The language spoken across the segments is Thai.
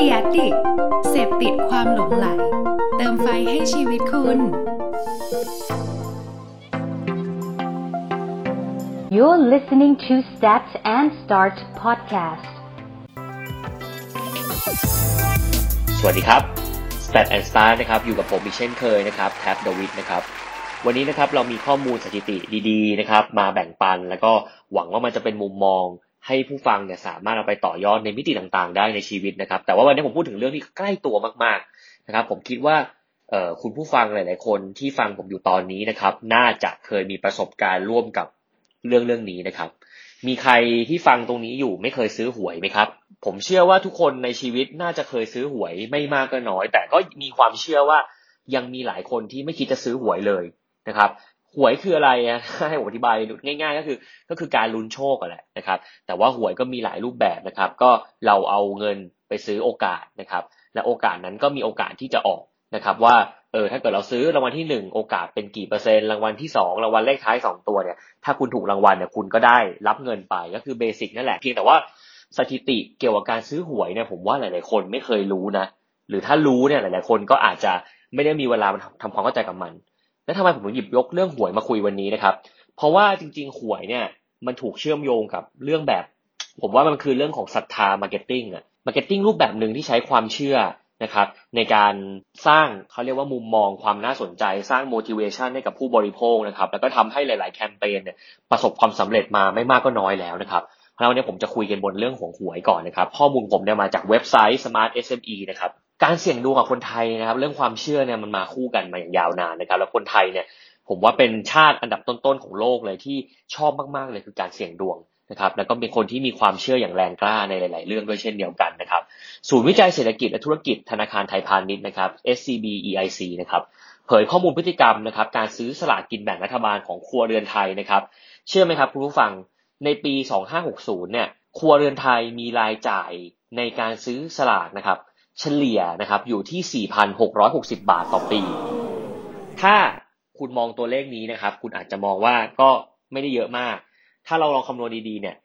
ดียดิเสพติดความหลงไหล เติมไฟให้ชีวิตคุณ You're listening to Start and Start podcast. สวัสดีครับ Stat and Start นะครับอยู่กับผมอีกเช่นเคยนะครับแท็บดวิดนะครับวันนี้นะครับเรามีข้อมูลสถิติดีๆนะครับมาแบ่งปัน แล้วก็หวังว่ามันจะเป็นมุมมอง ให้ผู้ฟังเนี่ยสามารถเอาไปต่อยอดในมิติต่างๆ ได้ในชีวิตนะครับ แต่ว่าวันนี้ผมพูดถึงเรื่องที่ใกล้ตัวมากๆนะครับ ผมคิดว่าคุณผู้ฟังหลาย ๆ คนที่ฟังผมอยู่ตอนนี้นะครับ น่าจะเคยมีประสบการณ์ร่วมกับเรื่องเรื่องนี้นะครับ มีใครที่ฟังตรงนี้อยู่ไม่เคยซื้อหวยไหมครับ ผมเชื่อว่าทุกคนในชีวิตน่าจะเคยซื้อหวยไม่มากก็น้อย แต่ก็มีความเชื่อว่ายังมีหลายคนที่ไม่คิดจะซื้อหวยเลยนะครับ หวยคืออะไรอะให้ผมอธิบายง่าย ๆ ก็คือ ก็คือการลุ้นโชคแหละนะครับ แต่ว่าหวยก็มีหลายรูปแบบนะครับ ก็เราเอาเงินไปซื้อโอกาสนะครับ และโอกาสนั้นก็มีโอกาสที่จะออกนะครับ ว่าเออถ้าเกิดเราซื้อรางวัลที่หนึ่งโอกาสเป็นกี่เปอร์เซ็นต์รางวัลที่สองรางวัลเลขท้ายสองตัวเนี่ยถ้าคุณถูกรางวัลเนี่ยคุณก็ได้รับเงินไปก็คือเบสิกนั่นแหละเพียงแต่ว่าสถิติเกี่ยวกับการซื้อหวยเนี่ยผมว่าหลาย ๆ คนไม่เคยรู้นะ หรือถ้ารู้เนี่ยหลาย ๆ คนก็อาจจะไม่ได้มีเวลามาทำความเข้าใจกับมัน แล้วทำไมผมถึงหยิบยกเรื่องหวยมาคุยวันนี้นะครับ เพราะว่าจริง ๆ หวยเนี่ยมันถูกเชื่อมโยงกับเรื่องแบบ ผมว่ามันคือเรื่องของศรัทธา marketing อะ marketing รูปแบบหนึ่งที่ใช้ความเชื่อนะครับในการสร้างเขาเรียกว่ามุมมองความน่าสนใจสร้าง motivation ให้กับผู้บริโภคนะครับแล้วก็ทำให้หลาย ๆ แคมเปญเนี่ยประสบความสำเร็จมาไม่มากก็น้อยแล้วนะครับแล้ววันนี้ผมจะคุยกันบนเรื่องของหวยก่อนนะครับ ข้อมูลผมเนี่ยมาจากเว็บไซต์ Smart SME นะครับ การเสี่ยงดวงกับคนไทยนะครับ เรื่องความเชื่อเนี่ยมันมาคู่กันมาอย่างยาวนานนะครับ แล้วคนไทยเนี่ยผมว่าเป็นชาติอันดับต้นๆของโลกเลยที่ชอบมากๆเลยคือการเสี่ยงดวงนะครับแล้วก็เป็นคนที่มีความเชื่ออย่างแรงกล้าในหลาย ๆ เรื่องด้วยเช่นเดียวกันนะครับศูนย์วิจัยเศรษฐกิจและธุรกิจธนาคารไทยพาณิชย์นะครับ SCB EIC นะครับเผยข้อมูลพฤติกรรมนะครับการซื้อสลากกินแบ่งรัฐบาลของครัวเรือนไทยนะครับเชื่อไหมครับคุณผู้ฟังในปี 2560 เนี่ยครัวเรือนไทยมีรายจ่ายในการซื้อสลากนะครับ เฉลี่ยนะครับอยู่ที่ 4,660 บาทต่อปี ถ้าคุณมองตัวเลขนี้นะครับ คุณอาจจะมองว่าก็ไม่ได้เยอะมาก ถ้าเราลองคำนวณดีๆเนี่ย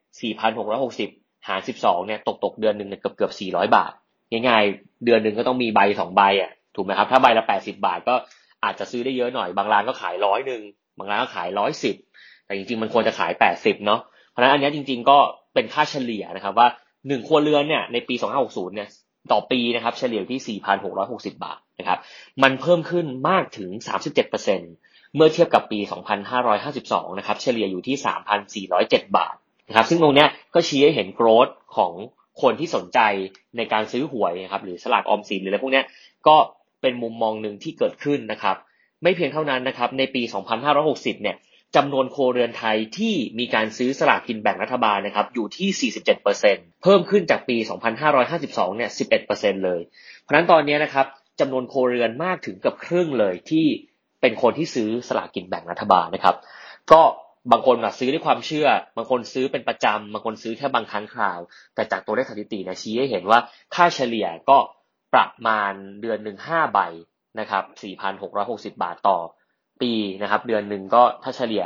4,660 หาร 12 เนี่ย ตกตกเดือนหนึ่งเนี่ยเกือบเกือบ 400 บาท ง่ายๆ เดือนหนึ่งก็ต้องมีใบสองใบอะ ถูกไหมครับ ถ้าใบละ 80 บาทก็อาจจะซื้อได้เยอะหน่อย บางร้านก็ขายร้อยหนึ่ง บางร้านก็ขายร้อยสิบ แต่จริงๆ มันควรจะขาย 80 เนาะ เพราะฉะนั้นอันนี้จริงๆ ก็เป็นค่าเฉลี่ยนะครับว่าหนึ่งครัวเรือนเนี่ย ในปี 2560 เนี่ย ต่อปีนะครับ เฉลี่ยที่ 4,660 บาทนะครับ มันเพิ่มขึ้นมากถึง 37%เมื่อเทียบกับปี 2552 นะครับ เฉลี่ยอยู่ที่ 3,407 บาทนะครับ ซึ่งตรงนี้ก็ชี้ให้เห็นโกรธของคนที่สนใจในการซื้อหวยนะครับ หรือสลากออมสินหรืออะไรพวกนี้ก็เป็นมุมมองหนึ่งที่เกิดขึ้นนะครับ ไม่เพียงเท่านั้นนะครับ ในปี 2560 เนี่ย จำนวนโครเรือนไทยที่มีการซื้อสลากกินแบ่งรัฐบาลนะครับอยู่ที่ 47%เพิ่มขึ้นจากปี 2552 เนี่ย 11%เลย เพราะนั้นตอนนี้นะครับจำนวนโครเรือนมากถึงเกือบครึ่งเลยที่เป็นคนที่ซื้อสลากกินแบ่งรัฐบาลนะครับ ก็บางคนซื้อด้วยความเชื่อ บางคนซื้อเป็นประจำ บางคนซื้อแค่บางครั้งคราว แต่จากตัวเลขสถิตินะชี้ให้เห็นว่าค่าเฉลี่ยก็ประมาณเดือนหนึ่งห้าใบนะครับ 4,660 บาทต่อ ปีนะครับ เดือนหนึ่งก็ถ้าเฉลี่ย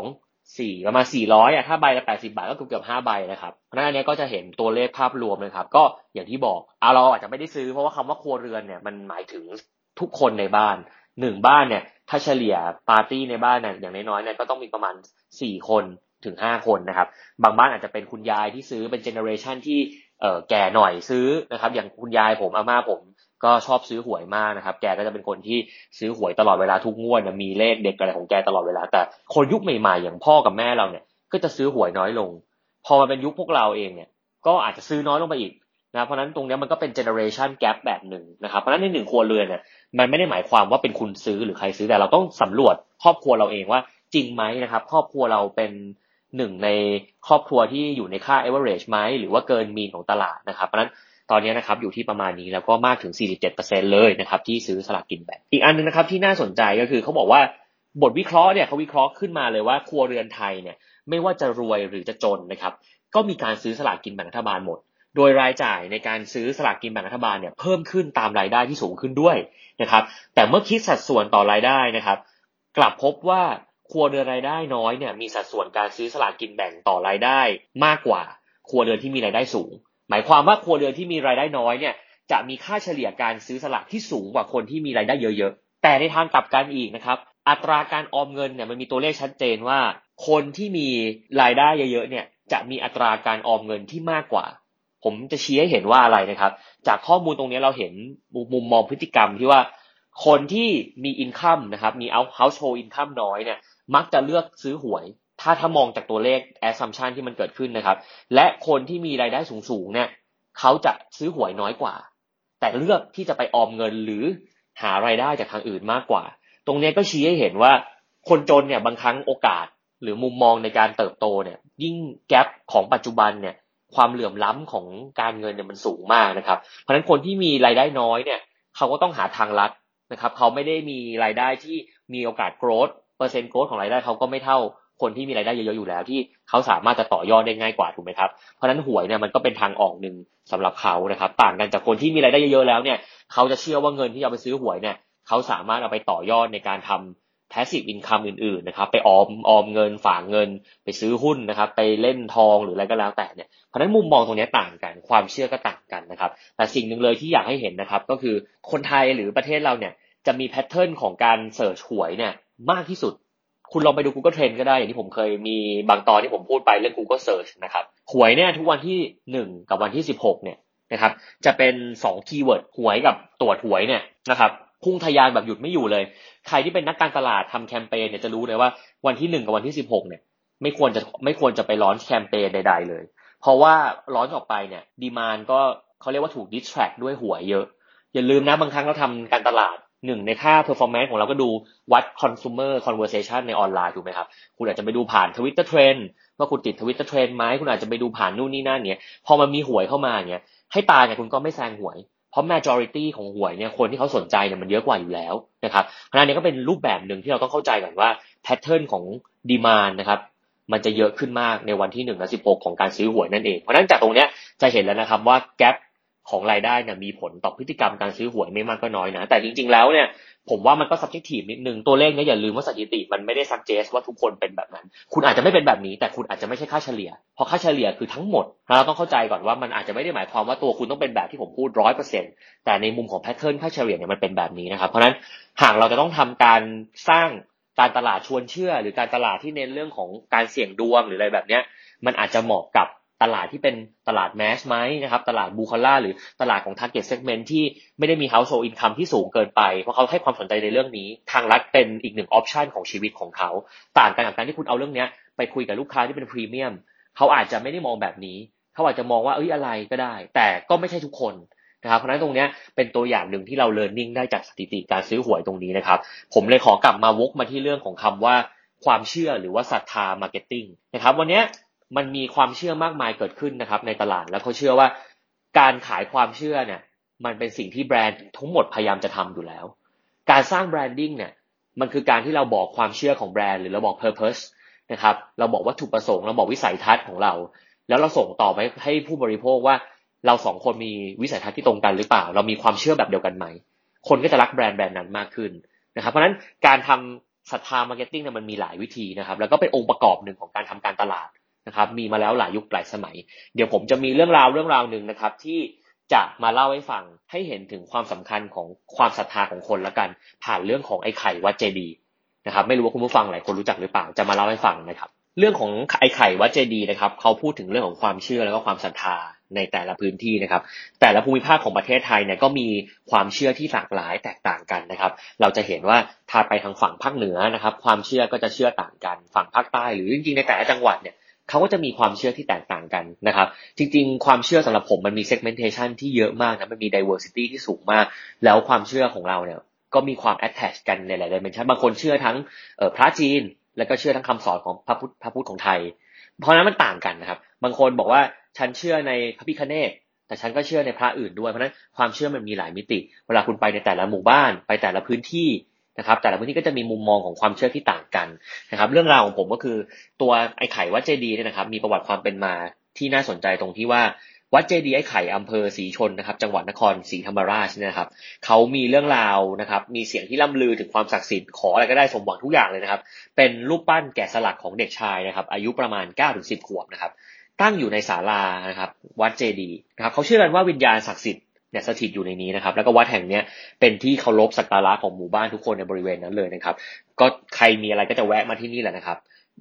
12 4ประมาณ400อะถ้าใบละ80 บาทก็เกือบเกือบ5ใบนะครับเพราะฉะนั้นอันนี้ก็จะเห็นตัวเลขภาพรวมนะครับ ก็อย่างที่บอกเอาเราอาจจะไม่ได้ซื้อเพราะว่าคำว่าครัวเรือนเนี่ยมันหมายถึงทุกคนในบ้านหนึ่งบ้านเนี่ยถ้าเฉลี่ยปาร์ตี้ในบ้านเนี่ยอย่างน้อยๆเนี่ยก็ต้องมีประมาณสี่คนถึงห้าคนนะครับ บางบ้านอาจจะเป็นคุณยายที่ซื้อเป็น generation ที่เอ่อแก่หน่อยซื้อนะครับ อย่างคุณยายผมอาม่าผม ก็ชอบซื้อหวยมากนะครับ แกก็จะเป็นคนที่ซื้อหวยตลอดเวลาทุกงวดมีเลขเด็กอะไรของแกตลอดเวลา แต่คนยุคใหม่ๆ อย่างพ่อกับแม่เราเนี่ย ก็จะซื้อหวยน้อยลง พอมาเป็นยุคพวกเราเองเนี่ย ก็อาจจะซื้อน้อยลงไปอีกนะเพราะนั้นตรงนี้มันก็เป็นเจเนอเรชันแกรแบบหนึ่งนะครับเพราะนั้นในหนึ่งครัวเรือนเนี่ยมันไม่ได้หมายความว่าเป็นคุณซื้อหรือใครซื้อแต่เราต้องสำรวจครอบครัวเราเองว่าจริงไหมนะครับครอบครัวเราเป็นหนึ่งในครอบครัวที่อยู่ในค่า average ไหมหรือว่าเกินมีนของตลาดนะครับเพราะนั้น ตอนนี้นะครับอยู่ที่ประมาณนี้แล้วก็มากถึง 47%เลยนะครับที่ซื้อสลากกินแบ่งอีกอันนึงนะครับที่น่าสนใจก็คือเขาบอกว่าบทวิเคราะห์เนี่ยเขาวิเคราะห์ขึ้นมาเลยว่าครัวเรือนไทยเนี่ยไม่ว่าจะรวยหรือจะจนนะครับก็มีการซื้อสลากกินแบ่งรัฐบาลหมด โดยรายจ่ายในการซื้อสลากกินแบ่งรัฐบาลเนี่ยเพิ่มขึ้นตามรายได้ที่สูงขึ้นด้วยนะครับแต่เมื่อคิดสัดส่วนต่อรายได้นะครับ กลับพบว่าครัวเรือนรายได้น้อยเนี่ยมีสัดส่วนการซื้อสลากกินแบ่งต่อรายได้มากกว่า ครัวเรือนที่มีรายได้สูง หมายความว่าครัวเรือนที่มีรายได้น้อยเนี่ยจะมีค่าเฉลี่ยการซื้อสลากที่สูงกว่าคนที่มีรายได้เยอะๆ แต่ในทางกลับกันอีกนะครับ อัตราการออมเงินเนี่ยมันมีตัวเลขชัดเจนว่า คนที่มีรายได้เยอะๆเนี่ยจะมีอัตราการออมเงินที่มากกว่า ผมจะชี้ให้เห็นว่าอะไรนะครับ จากข้อมูลตรงนี้เราเห็นมุมมองพฤติกรรมที่ว่าคนที่มีอินคัมนะครับมีเอา household income น้อยเนี่ยมักจะเลือกซื้อหวย ถ้าถ้ามองจากตัวเลข assumption ที่มันเกิดขึ้นนะครับ และคนที่มีรายได้สูงๆเนี่ยเขาจะซื้อหวยน้อยกว่า แต่เลือกที่จะไปออมเงินหรือหารายได้จากทางอื่นมากกว่า ตรงนี้ก็ชี้ให้เห็นว่าคนจนเนี่ยบางครั้งโอกาสหรือมุมมองในการเติบโตเนี่ย ยิ่งแกลบของปัจจุบันเนี่ย ความเหลื่อมล้ำของการเงินเนี่ยมันสูงมากนะครับ เพราะฉะนั้นคนที่มีรายได้น้อยเนี่ย เขาก็ต้องหาทางลัดนะครับ เขาไม่ได้มีรายได้ที่มีโอกาสโกรธเปอร์เซ็นต์โกรธของรายได้เขาก็ไม่เท่า คนที่มีรายได้เยอะๆอยู่แล้ว ที่เขาสามารถจะต่อยอดได้ง่ายกว่าถูกไหมครับเพราะฉะนั้นหวยเนี่ยมันก็เป็นทางออกหนึ่งสำหรับเขานะครับ ต่างกันจากคนที่มีรายได้เยอะๆแล้วเนี่ยเขาจะเชื่อว่าเงินที่เอาไปซื้อหวยเนี่ยเขาสามารถเอาไปต่อยอดในการทำ passive income อื่นๆนะครับไปออมออมเงินฝากเงิน ไปซื้อหุ้นนะครับ ไปเล่นทองหรืออะไรก็แล้วแต่เนี่ยเพราะนั้นมุมมองตรงนี้ต่างกัน ความเชื่อก็ต่างกันนะครับ แต่สิ่งหนึ่งเลยที่อยากให้เห็นนะครับ ก็คือคนไทยหรือประเทศเราเนี่ยจะมี pattern ของการ search หวยเนี่ยมากที่สุด คุณลองไปดู Google Trend ก็ได้ อย่างที่ผมเคยมีบางตอนที่ผมพูดไปเรื่อง Google Search นะครับ หวยเนี่ยทุกวันที่หนึ่งกับวันที่สิบหกเนี่ยนะครับจะเป็นสอง keyword หวยกับตรวจหวยเนี่ยนะครับพุ่งทะยานแบบหยุดไม่อยู่เลย ใครที่เป็นนักการตลาดทำแคมเปญเนี่ยจะรู้เลยว่าวันที่หนึ่งกับวันที่สิบหกเนี่ยไม่ควรจะไม่ควรจะไปร้อนแคมเปญใด ๆ เลย เพราะว่าร้อนออกไปเนี่ยดีมานก็เขาเรียกว่าถูกดิสแทรกด้วยหวยเยอะ อย่าลืมนะบางครั้งเราทำการตลาด หนึ่งในค่า performance ของเราก็ดูวัด consumer conversation ในออนไลน์ถูกไหมครับ คุณอาจจะไปดูผ่าน Twitter Trend ว่าคุณติด Twitter Trend ไหมคุณอาจจะไปดูผ่านนู่นนี่นั่นเนี่ยพอมันมีหวยเข้ามาเนี่ยให้ตายเนี่ยคุณก็ไม่แซงหวย เพราะ majority ของหวยเนี่ยคนที่เขาสนใจเนี่ยมันเยอะกว่าอยู่แล้วนะครับเพราะนี้ก็เป็นรูปแบบหนึ่งที่เราต้องเข้าใจก่อนว่า pattern ของ demand นะครับมันจะเยอะขึ้นมากในวันที่หนึ่งและสิบหกของการซื้อหวยนั่นเอง เพราะฉะนั้นจากตรงเนี้ยจะเห็นแล้วนะครับว่า gap ของรายได้เนี่ยมีผลต่อพฤติกรรมการซื้อหวยไม่มากก็น้อยนะ แต่จริงๆแล้วเนี่ยผมว่ามันก็ subjective นิดนึง ตัวเลขเนี่ยอย่าลืมว่าสถิติมันไม่ได้ suggest ว่าทุกคนเป็นแบบนั้น คุณอาจจะไม่เป็นแบบนี้ แต่คุณอาจจะไม่ใช่ค่าเฉลี่ย เพราะค่าเฉลี่ยคือทั้งหมด เราต้องเข้าใจก่อนว่ามันอาจจะไม่ได้หมายความว่าตัวคุณต้องเป็นแบบที่ผมพูดร้อยเปอร์เซ็นแต่ในมุมของ pattern ค่าเฉลี่ยเนี่ยมันเป็นแบบนี้นะครับ เพราะนั้นหากเราจะต้องทำการสร้างการตลาดชวนเชื่อ หรือการตลาดที่เน้นเรื่องของการเสี่ยงดวงหรืออะไรแบบเนี้ยมันอาจจะเหมาะกับ ตลาดที่เป็นตลาดแมสไหมนะครับตลาดบูคาร่าหรือตลาดของ target segment ที่ไม่ได้มี household income ที่สูงเกินไป เพราะเขาให้ความสนใจในเรื่องนี้ ทางรัฐเป็นอีกหนึ่งออปชันของชีวิตของเขา ต่างกันกับการที่คุณเอาเรื่องนี้ไปคุยกับลูกค้าที่เป็นพรีเมียมเขาอาจจะไม่ได้มองแบบนี้ เขาอาจจะมองว่าเอ้ยอะไรก็ได้ แต่ก็ไม่ใช่ทุกคนนะครับเพราะฉะนั้นตรงนี้เป็นตัวอย่างหนึ่งที่เราเรียนรู้ได้จากสถิติการซื้อหวยตรงนี้นะครับ ผมเลยขอกลับมาวกมาที่เรื่องของคำว่าความเชื่อหรือว่าศรัทธา marketing นะครับ วันนี้ มันมีความเชื่อมากมายเกิดขึ้นนะครับ ในตลาดแล้วเขาเชื่อว่า การขายความเชื่อเนี่ย มันเป็นสิ่งที่แบรนด์ทั้งหมดพยายามจะทำอยู่แล้ว การสร้าง branding เนี่ยมันคือการที่เราบอกความเชื่อของแบรนด์หรือเราบอก purpose นะครับ เราบอกวัตถุประสงค์เราบอกวิสัยทัศน์ของเรา แล้วเราส่งต่อไปให้ผู้บริโภคว่า เราสองคนมีวิสัยทัศน์ที่ตรงกันหรือเปล่า เรามีความเชื่อแบบเดียวกันไหม คนก็จะรักแบรนด์แบรนด์นั้นมากขึ้นนะครับ เพราะฉะนั้นการทำศรัทธา marketing เนี่ยมันมีหลายวิธีนะครับ แล้วก็เป็นองค์ประกอบหนึ่งของการทำการตลาด นะครับ มีมาแล้วหลายยุคหลายสมัย เดี๋ยวผมจะมีเรื่องราวเรื่องราวหนึ่งนะครับ ที่จะมาเล่าให้ฟังให้เห็นถึงความสำคัญของความศรัทธาของคนละกัน ผ่านเรื่องของไอ้ไข่วัดเจดีนะครับ ไม่รู้ว่าคุณผู้ฟังหลายคนรู้จักหรือเปล่าจะมาเล่าให้ฟังนะครับ เรื่องของไอ้ไข่วัดเจดีนะครับเขาพูดถึงเรื่องของความเชื่อแล้วก็ความศรัทธาในแต่ละพื้นที่นะครับ แต่ละภูมิภาคของประเทศไทยเนี่ยก็มีความเชื่อที่หลากหลายแตกต่างกันนะครับ เราจะเห็นว่าถ้าไปทางฝั่งภาคเหนือนะครับ ความเชื่อก็จะเชื่อต่างกัน ฝั่งภาคใต้ หรือจริงๆในแต่ละจังหวัดเนี่ย เขาก็จะมีความเชื่อที่แตกต่างกันนะครับ จริง ๆ ความเชื่อสำหรับผมมันมี segmentation ที่เยอะมากนะมันมี diversity ที่สูงมาก แล้วความเชื่อของเราเนี่ยก็มีความ attach กันในหลาย dimension บางคนเชื่อทั้งพระจีน แล้วก็เชื่อทั้งคำสอนของพระพุทธพระพุทธของไทย เพราะนั้นมันต่างกันนะครับ บางคนบอกว่าฉันเชื่อในพระพิคเนตแต่ฉันก็เชื่อในพระอื่นด้วยเพราะนั้นความเชื่อมันมีหลายมิติ เวลาคุณไปในแต่ละหมู่บ้านไปแต่ละพื้นที่ นะครับ แต่ละพื้นที่ก็จะมีมุมมองของความเชื่อที่ต่างกันนะครับ เรื่องราวของผมก็คือตัวไอ้ไข่วัดเจดีเนี่ยนะครับ มีประวัติความเป็นมาที่น่าสนใจตรงที่ว่าวัดเจดีไอ้ไข่อำเภอศรีชนนะครับ จังหวัดนครศรีธรรมราชนะครับเขามีเรื่องราวนะครับ มีเสียงที่ล่ำลือถึงความศักดิ์สิทธิ์ขออะไรก็ได้สมหวังทุกอย่างเลยนะครับ เป็นรูปปั้นแกะสลักของเด็กชายนะครับ อายุประมาณ9ก้าถึงสิขวบนะครับ ตั้งอยู่ในศาลานะครับ วัดเจดีนะครับเขาเชื่อกันว่าวิญญาณศักดิ์สิทธิ์ เนี่ยสถิตอยู่ในนี้นะครับ แล้วก็วัดแห่งเนี้ยเป็นที่เคารพสักการะของหมู่บ้านทุกคนในบริเวณนั้นเลยนะครับ ก็ใครมีอะไรก็จะแวะมาที่นี่แหละนะครับ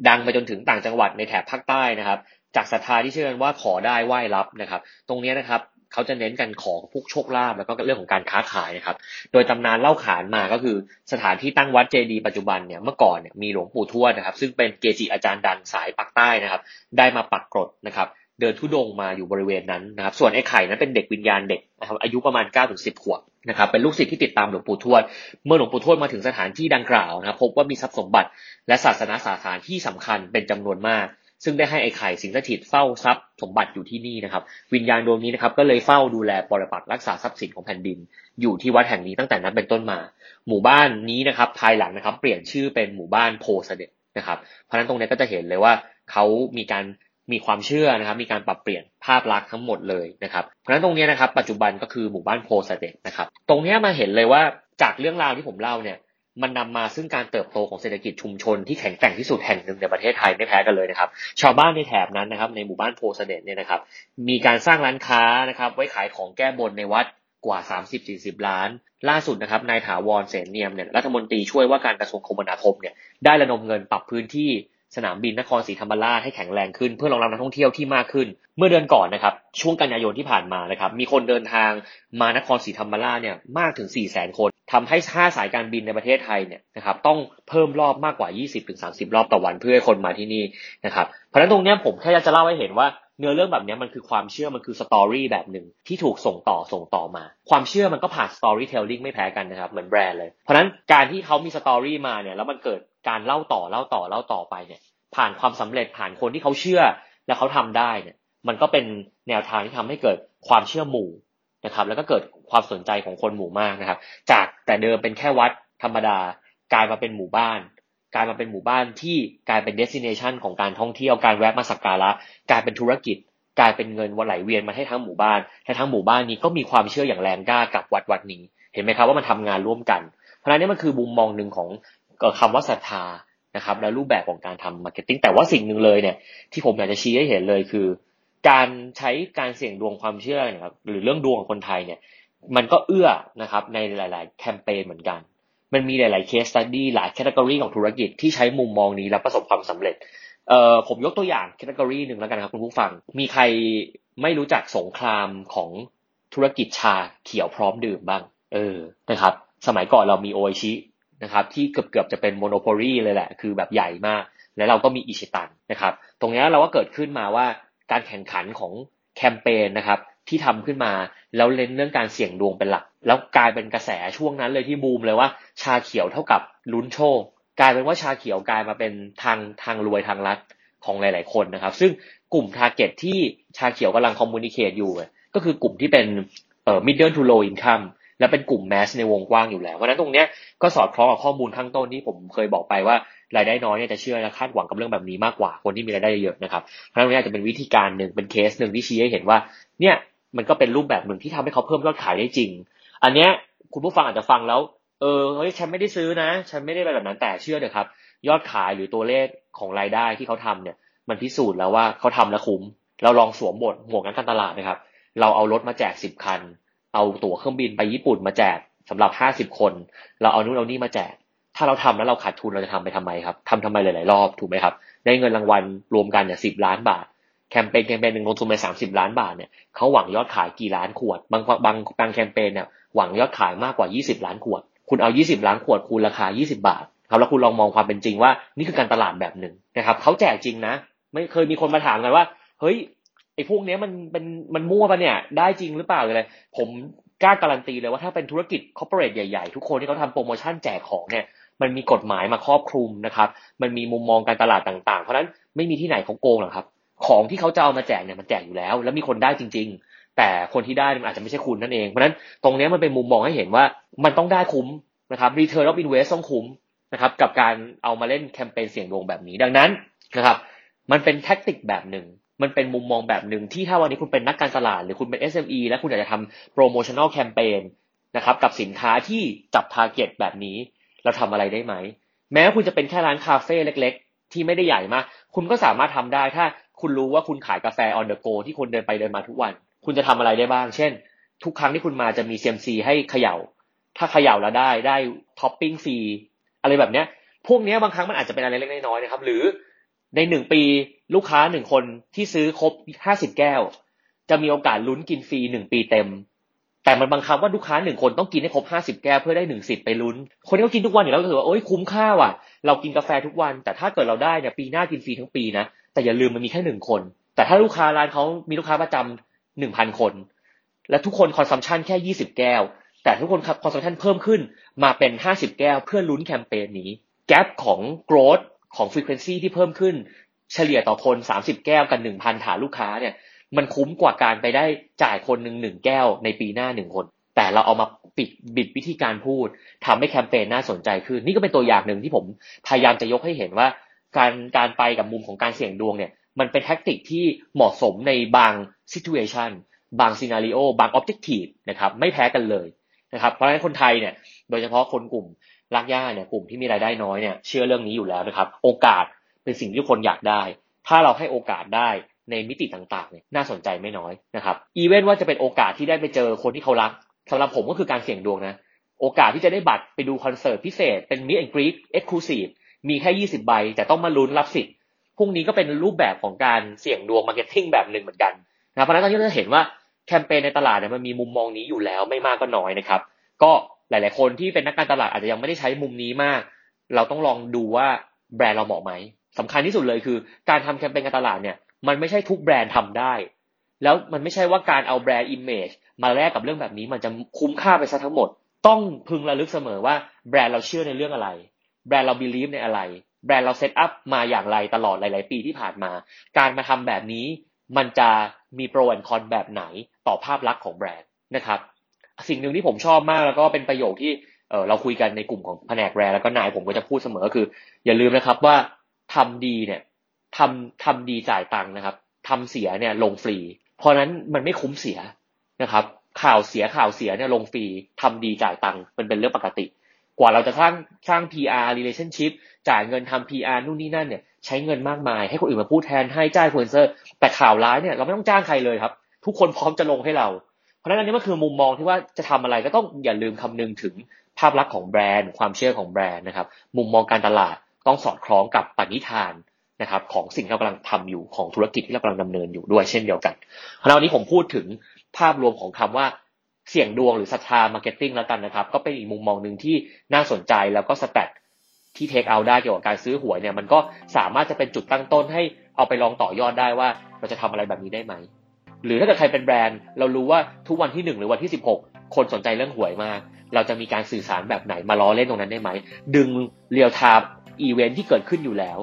ดังไปจนถึงต่างจังหวัดในแถบภาคใต้นะครับ จากศรัทธาที่เชื่อกันว่าขอได้ไหว้รับนะครับ ตรงนี้นะครับเขาจะเน้นกันของพวกโชคลาภแล้วก็เรื่องของการค้าขายนะครับ โดยตำนานเล่าขานมาก็คือสถานที่ตั้งวัดเจดีย์ปัจจุบันเนี่ยเมื่อก่อนเนี่ยมีหลวงปู่ทวดนะครับ ซึ่งเป็นเกจิอาจารย์ดังสายปักใต้นะครับ ได้มาปักกรดนะครับ เดินทุดงมาอยู่บริเวณนั้นนะครับ ส่วนไอ้ไข่นั้นเป็นเด็กวิญญาณเด็กนะครับอายุประมาณ9ก้าถึงสิบขวบนะครับ เป็นลูกศิษย์ที่ติดตามหลวงปู่ทวด เมื่อหลวงปู่ทวดมาถึงสถานที่ดังกล่าวนะครับ พบว่ามีทรัพย์สมบัติ และศาสนาสถานที่สำคัญเป็นจำนวนมาก ซึ่งได้ให้ไอ้ไข่สิงสถิตเฝ้าทรัพย์สมบัติอยู่ที่นี่นะครับ วิญญาณดวงนี้นะครับก็เลยเฝ้าดูแลปรปักษ์รักษาทรัพย์สินของแผ่นดิน อยู่ที่วัดแห่งนี้ตั้งแต่นั้นเป็นต้นมา หมู่บ้านนี้นะครับ ภายหลังนะครับ เปลี่ยนชื่อเป็นหมู่บ้านโพเสด็จนะครับ เพราะนั้นตรงนี้ก็จะเห็นเลยว่าเขามีการ มีความเชื่อนะครับ มีการปรับเปลี่ยนภาพลักษณ์ทั้งหมดเลยนะครับ เพราะฉะนั้นตรงนี้นะครับ ปัจจุบันก็คือหมู่บ้านโพเสด็จนะครับ ตรงนี้มาเห็นเลยว่าจากเรื่องราวที่ผมเล่าเนี่ย มันนำมาซึ่งการเติบโตของเศรษฐกิจชุมชนที่แข็งแกร่งที่สุดแห่งหนึ่งในประเทศไทยไม่แพ้กันเลยนะครับ ชาวบ้านในแถบนั้นนะครับ ในหมู่บ้านโพเสด็จเนี่ยนะครับ มีการสร้างร้านค้านะครับ ไว้ขายของแก้บนในวัดกว่า 30-40 ล้าน ล่าสุดนะครับนายถาวรเสนเนียมเนี่ยรัฐมนตรีช่วยว่าการกระทรวงคมนาคมเนี่ยได้ระดมเงินปรับพื้นที่ สนามบินนครศรีธรรมราชให้แข็งแรงขึ้น เพื่อรองรับนักท่องเที่ยวที่มากขึ้น เมื่อเดือนก่อนนะครับ ช่วงกันยายนที่ผ่านมานะครับ มีคนเดินทางมานครศรีธรรมราชเนี่ยมากถึง 4 0 0 0 0 0 คนทำให้ห้าสายการบินในประเทศไทยเนี่ยนะครับต้องเพิ่มรอบมากกว่า 20-30 รอบต่อวันเพื่อให้คนมาที่นี่นะครับเพราะฉะนั้นตรงนี้ผมแค่จะเล่าให้เห็นว่า เนื้อเรื่องแบบนี้มันคือความเชื่อมันคือ story แบบหนึ่งที่ถูกส่งต่อส่งต่อมา ความเชื่อมันก็ผ่าน storytelling ไม่แพ้กันนะครับเหมือนแบรนด์เลย เพราะนั้นการที่เขามี story มาเนี่ยแล้วมันเกิดการเล่าต่อเล่าต่อเล่าต่อไปเนี่ยผ่านความสำเร็จผ่านคนที่เขาเชื่อและเขาทำได้เนี่ยมันก็เป็นแนวทางที่ทำให้เกิดความเชื่อหมู่นะครับแล้วก็เกิดความสนใจของคนหมู่มากนะครับ จากแต่เดิมเป็นแค่วัดธรรมดากลายมาเป็นหมู่บ้าน กลายมาเป็นหมู่บ้านที่กลายเป็นเดสติเนชันของการท่องเที่ยวการแวะมาสักการะกลายเป็นธุรกิจ กลายเป็นเงินวันไหลเวียนมาให้ทั้งหมู่บ้านและทั้งหมู่บ้านนี้ก็มีความเชื่ออย่างแรงกล้ากับวัดวัดนี้ เห็นไหมครับว่ามันทำงานร่วมกัน เพราะนั้นนี่มันคือมุมมองหนึ่งของคำว่าศรัทธานะครับและรูปแบบของการทำ marketing แต่ว่าสิ่งหนึ่งเลยเนี่ยที่ผมอยากจะชี้ให้เห็นเลยคือ การใช้การเสี่ยงดวงความเชื่อนะครับหรือเรื่องดวงของคนไทยเนี่ยมันก็เอื้อนะครับในหลาย ๆ แคมเปญเหมือนกัน มันมีหลาย ๆ case study หลาย category ของธุรกิจที่ใช้มุมมองนี้แล้วประสบความสำเร็จเอ่อผมยกตัวอย่าง category หนึ่งแล้วกันครับคุณผู้ฟัง มีใครไม่รู้จักสงครามของธุรกิจชาเขียวพร้อมดื่มบ้าง เออนะครับ สมัยก่อนเรามีโอชินะครับที่เกือบเกือบจะเป็น monopoly เลยแหละ คือแบบใหญ่มาก แล้วเราก็มีอิชิตันนะครับ ตรงนี้เราก็เกิดขึ้นมาว่าการแข่งขันของแคมเปญนะครับ ที่ทำขึ้นมา แล้วเล่นเรื่องการเสี่ยงดวงเป็นหลัก แล้วกลายเป็นกระแสช่วงนั้นเลยที่บูมเลยว่าชาเขียวเท่ากับลุ้นโชค กลายเป็นว่าชาเขียวกลายมาเป็นทางทางรวยทางลัดของหลาย ๆ คนนะครับ ซึ่งกลุ่ม target ที่ชาเขียวกำลังคอมมูนิเคตอยู่ ก็คือกลุ่มที่เป็นเอ่อ middle to low income และเป็นกลุ่มแมสในวงกว้างอยู่แล้วเพราะนั้นตรงเนี้ยก็สอดคล้องกับข้อมูลข้างต้นที่ผมเคยบอกไปว่ารายได้น้อยเนี่ยจะเชื่อและคาดหวังกับเรื่องแบบนี้มากกว่าคนที่มีรายได้เยอะนะครับเพราะนั้นตรงนี้อาจจะเป็นวิธีการหนึ่งเป็นเคสหนึ่งที่ชี้ให้เห็นว่าเนี่ย มันก็เป็นรูปแบบหนึ่งที่ทำให้เขาเพิ่มยอดขายได้จริง อันเนี้ยคุณผู้ฟังอาจจะฟังแล้ว เออเฮ้ยฉันไม่ได้ซื้อนะ ฉันไม่ได้แบบนั้นแต่เชื่อเถอะครับ ยอดขายหรือตัวเลขของรายได้ที่เขาทำเนี่ย มันพิสูจน์แล้วว่าเขาทำแล้วคุ้ม เราลองสวมบทหมวกนักการตลาดนะครับ เราเอารถมาแจกสิบคัน เอาตั๋วเครื่องบินไปญี่ปุ่นมาแจกสำหรับห้าสิบคน เราเอานู่นเอานี่มาแจก ถ้าเราทำแล้วเราขาดทุนเราจะทำไปทำไมครับทำทำไมหลาย ๆ รอบถูกไหมครับ ได้เงินรางวัลรวมกันเนี่ยสิบล้านบาท แคมเปญแคมเปญหนึ่งลงทุนไปสามสิบล้านบาทเนี่ยเขาหวังยอดขายกี่ล้านขวด บางบางบางแคมเปญเนี่ยหวังยอดขายมากกว่ายี่สิบล้านขวด คุณเอายี่สิบล้านขวดคูณราคายี่สิบาทครับแล้วคุณลองมองความเป็นจริงว่านี่คือการตลาดแบบหนึ่งนะครับเขาแจกจริงนะ ไม่เคยมีคนมาถามกันว่า เฮ้ยไอ้พวกนี้มันเป็นมันมั่วปะเนี่ย ได้จริงหรือเปล่าเลยผมกล้าการันตีเลยว่าถ้าเป็นธุรกิจคอร์เปอเรทใหญ่ๆ ทุกคนที่เขาทำโปรโมชั่นแจกของเนี่ยมันมีกฎหมายมาครอบคลุมนะครับ มันมีมุมมองการตลาดต่างๆ เพราะฉะนั้นไม่มีที่ไหนเขาโกงหรอกครับ ของที่เขาจะเอามาแจกเนี่ยมันแจกอยู่แล้ว แล้วมีคนได้จริง ๆ แต่คนที่ได้มันอาจจะไม่ใช่คุณนั่นเอง เพราะฉะนั้นตรงนี้มันเป็นมุมมองให้เห็นว่ามันต้องได้คุ้มนะครับ return of invest ต้องคุ้มนะครับกับการเอามาเล่นแคมเปญเสี่ยงดวงแบบนี้ดังนั้นนะครับมันเป็น tactic แบบหนึ่งมันเป็นมุมมองแบบหนึ่งที่ถ้าวันนี้คุณเป็นนักการตลาด หรือคุณเป็น SME และคุณอยากจะทำ promotional campaign นะครับกับสินค้าที่จับ target แบบนี้ เราทำอะไรได้ไหม แม้คุณจะเป็นแค่ร้านคาเฟ่เล็ก ๆ ที่ไม่ได้ใหญ่มาก คุณก็สามารถทำได้ถ้า คุณรู้ว่าคุณขายกาแฟ on the go ที่คนเดินไปเดินมาทุกวัน คุณจะทำอะไรได้บ้าง เช่น ทุกครั้งที่คุณมาจะมี CMC ให้เขย่า ถ้าเขย่าแล้วได้ได้ท็อปปิ้งฟรีอะไรแบบเนี้ย พวกนี้บางครั้งมันอาจจะเป็นอะไรเล็กน้อยนะครับ หรือในหนึ่งปีลูกค้าหนึ่งคนที่ซื้อครบห้าสิบแก้ว จะมีโอกาสลุ้นกินฟรีหนึ่งปีเต็ม แต่มันบังคับว่าลูกค้าหนึ่งคนต้องกินให้ครบห้าสิบแก้วเพื่อได้หนึ่งสิทธิ์ไปลุ้น คนที่เขากินทุกวันอยู่แล้วก็ถือว่าโอ้ยคุ้มค่าว่ะ เรากินกาแฟทุกวัน แต่ถ้าเกิดเราได้เนี่ยปีหน้ากินฟรีทั้งปีนะ แต่อย่าลืมมันมีแค่หนึ่งคน แต่ถ้าลูกค้าร้านเขามีลูกค้าประจำหนึ่งพันคน และทุกคน consumption แค่ยี่สิบแก้ว แต่ทุกคน consumption เพิ่มขึ้นมาเป็นห้าสิบแก้ว เพื่อลุ้นแคมเปญนี้ gap ของ growth ของ frequency ที่เพิ่มขึ้น เฉลี่ยต่อคนสามสิบแก้วกันหนึ่งพันฐานลูกค้าเนี่ยมันคุ้มกว่าการไปได้จ่ายคนหนึ่งหนึ่งแก้วในปีหน้าหนึ่งคน แต่เราเอามาปิดบิดวิธีการพูดทำให้แคมเปญน่าสนใจขึ้น นี่ก็เป็นตัวอย่างหนึ่งที่ผมพยายามจะยกให้เห็นว่า การการไปกับมุมของการเสี่ยงดวงเนี่ยมันเป็นแท็กติกที่เหมาะสมในบาง situation บางซีนารีโอบาง objective นะครับไม่แพ้กันเลยนะครับเพราะฉะนั้นคนไทยเนี่ยโดยเฉพาะคนกลุ่มรากหญ้าเนี่ยกลุ่มที่มีรายได้น้อยเนี่ยเชื่อเรื่องนี้อยู่แล้วนะครับโอกาสเป็นสิ่งที่คนอยากได้ ถ้าเราให้โอกาสได้ในมิติต่างๆเนี่ยน่าสนใจไม่น้อยนะครับอีเวนต์ว่าจะเป็นโอกาสที่ได้ไปเจอคนที่เขารักสำหรับผมก็คือการเสี่ยงดวงนะโอกาสที่จะได้บัตรไปดูคอนเสิร์ตพิเศษเป็นมิ e แอนกรี t เอ็กซ์คลูซีฟ มีแค่20ใบ แต่ต้องมาลุ้นรับสิทธิ์พรุ่งนี้ก็เป็นรูปแบบของการเสี่ยงดวง marketing แบบหนึ่งเหมือนกันนะเพราะฉะนั้นตอนนี้เราจะเห็นว่าแคมเปญในตลาดเนี่ยมันมีมุมมองนี้อยู่แล้วไม่มากก็น้อยนะครับ ก็หลาย ๆ คนที่เป็นนักการตลาดอาจจะยังไม่ได้ใช้มุมนี้มาก เราต้องลองดูว่าแบรนด์เราเหมาะไหมสำคัญที่สุดเลยคือ การทำแคมเปญการตลาดเนี่ยมันไม่ใช่ทุกแบรนด์ทำได้ แล้วมันไม่ใช่ว่าการเอา brand imageมาแลกกับเรื่องแบบนี้มันจะคุ้มค่าไปซะทั้งหมด ต้องพึงระลึกเสมอว่าแบรนด์เราเชื่อในเรื่องอะไร แบรนด์เรา believe ในอะไร แบรนด์เรา set up มาอย่างไรตลอดหลาย ๆ ปีที่ผ่านมา การมาทำแบบนี้มันจะมี pro and con แบบไหนต่อภาพลักษณ์ของแบรนด์นะครับ สิ่งหนึ่งที่ผมชอบมากแล้วก็เป็นประโยคที่เออเราคุยกันในกลุ่มของแผนกแบรนด์แล้วก็นายผมก็จะพูดเสมอคือ อย่าลืมนะครับว่าทำดีเนี่ยทำทำดีจ่ายตังค์นะครับทำเสียเนี่ยลงฟรี เพราะนั้นมันไม่คุ้มเสียนะครับ ข่าวเสียข่าวเสียเนี่ยลงฟรีทำดีจ่ายตังค์มันเป็นเรื่องปกติ กว่าเราจะสร้างสร้าง PR relationship จ่ายเงินทำ PR นู่นนี่นั่นเนี่ยใช้เงินมากมาย ให้คนอื่นมาพูดแทนให้จ้างคนเซอร์ แต่ข่าวร้ายเนี่ยเราไม่ต้องจ้างใครเลยครับ ทุกคนพร้อมจะลงให้เรา เพราะฉะนั้นอันนี้มันคือมุมมองที่ว่าจะทำอะไรก็ต้องอย่าลืมคำนึงถึงภาพลักษณ์ของแบรนด์ ความเชื่อของแบรนด์นะครับ มุมมองการตลาดต้องสอดคล้องกับปณิธานนะครับ ของสิ่งที่เรากำลังทำอยู่ของธุรกิจที่เรากำลังดำเนินอยู่ด้วยเช่นเดียวกันเพราะวันนี้ผมพูดถึงภาพรวมของคำว่า เสี่ยงดวงหรือศรัทธา marketing แล้วกันนะครับ ก็เป็นอีกมุมมองหนึ่งที่น่าสนใจแล้วก็ stat ที่ take เอาได้เกี่ยวกับการซื้อหวยเนี่ยมันก็สามารถจะเป็นจุดตั้งต้นให้เอาไปลองต่อยอดได้ว่าเราจะทำอะไรแบบนี้ได้ไหม หรือถ้าเกิดใครเป็นแบรนด์ เรารู้ว่าทุกวันที่หนึ่งหรือวันที่สิบหกคนสนใจเรื่องหวยมาก เราจะมีการสื่อสารแบบไหนมาล้อเล่นตรงนั้นได้ไหม ดึง real-time event ที่เกิดขึ้นอยู่แล้ว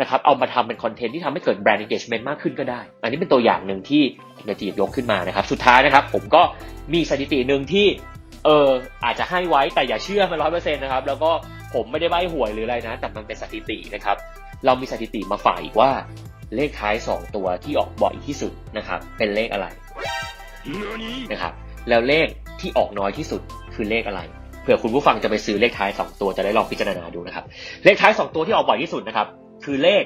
นะครับเอามาทำเป็นคอนเทนต์ที่ทำให้เกิดแบรนด์ engagement มากขึ้นก็ได้ อันนี้เป็นตัวอย่างหนึ่งที่ผมจะหยิบยกขึ้นมานะครับ สุดท้ายนะครับ ผมก็มีสถิติหนึ่งที่เอออาจจะให้ไว้แต่อย่าเชื่อมันร้อยเปอร์เซ็นต์นะครับ แล้วก็ผมไม่ได้ใบ้หวยหรืออะไรนะ แต่มันเป็นสถิตินะครับ เรามีสถิติมาฝากอีกว่าเลขท้าย 2 ตัวที่ออกบ่อยที่สุดนะครับ เป็นเลขอะไรนะครับ แล้วเลขที่ออกน้อยที่สุดคือเลขอะไรเผื่อคุณผู้ฟังจะไปซื้อเลขท้าย 2 ตัวจะได้ลองพิจารณาดูนะครับ เลขท้าย 2 ตัวที่ออกบ่อยที่สุดนะครับ คือเลข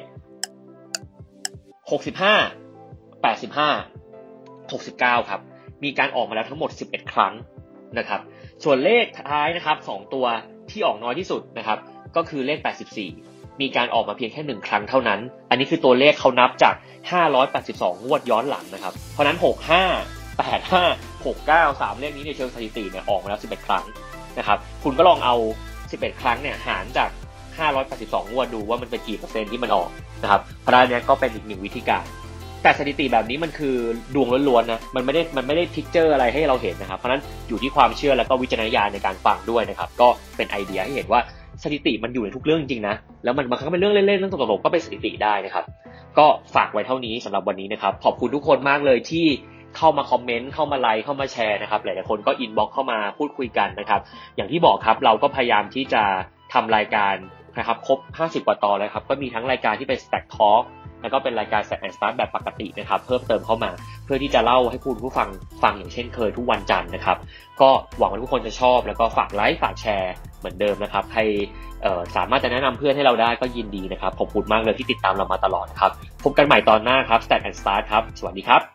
65 85 69 ครับ มีการออกมาแล้วทั้งหมด 11 ครั้งนะครับ ส่วนเลขท้ายนะครับ 2 ตัวที่ออกน้อยที่สุดนะครับ ก็คือเลข 84 มีการออกมาเพียงแค่หนึ่งครั้งเท่านั้น อันนี้คือตัวเลขเขานับจาก 582 งวดย้อนหลังนะครับ เพราะนั้น 65 85 69 3 เลขนี้ในเชิงสถิติเนี่ยออกมาแล้ว 11 ครั้งนะครับ คุณก็ลองเอา 11 ครั้งเนี่ยหารจาก 582งวดดูว่ามันเป็นกี่เปอร์เซ็นต์ที่มันออกนะครับเพราะนั้นเนี่ยก็เป็นอีกหนึ่งวิธีการ แต่สถิติแบบนี้มันคือดวงล้วนๆนะมันไม่ได้มันไม่ได้ picture อะไรให้เราเห็นนะครับ เพราะนั้นอยู่ที่ความเชื่อแล้วก็วิจารณญาณในการฟังด้วยนะครับ ก็เป็นไอเดียให้เห็นว่าสถิติมันอยู่ในทุกเรื่องจริงๆนะแล้วมันบางครั้งเป็นเรื่องเล่นๆเรื่องตลกๆก็เป็นสถิติได้นะครับ ก็ฝากไว้เท่านี้สำหรับวันนี้นะครับ ขอบคุณทุกคนมากเลยที่เข้ามาคอมเมนต์เข้ามาไลค์เข้ามาแชร์นะครับหลายๆคนก็ inbox เข้ามาพูดคุยกันนะครับ อย่างที่บอกครับเราก็พยายามที่จะทำรายการ นะครับครบ 50 กว่าตอนแล้วครับ ก็มีทั้งรายการที่เป็น Stat Talk แล้วก็เป็นรายการ Stat and Start แบบปกตินะครับ เพิ่มเติมเข้ามา เพื่อที่จะเล่าให้คุณผู้ฟังฟังอย่างเช่นเคยทุกวันจันทร์นะครับ ก็หวังว่าทุกคนจะชอบ แล้วก็ฝากไลค์ฝากแชร์เหมือนเดิมนะครับ ใครสามารถจะแนะนำเพื่อนให้เราได้ก็ยินดีนะครับ ขอบคุณมากเลยที่ติดตามเรามาตลอดครับ พบกันใหม่ตอนหน้าครับ Stack and Start ครับ สวัสดีครับ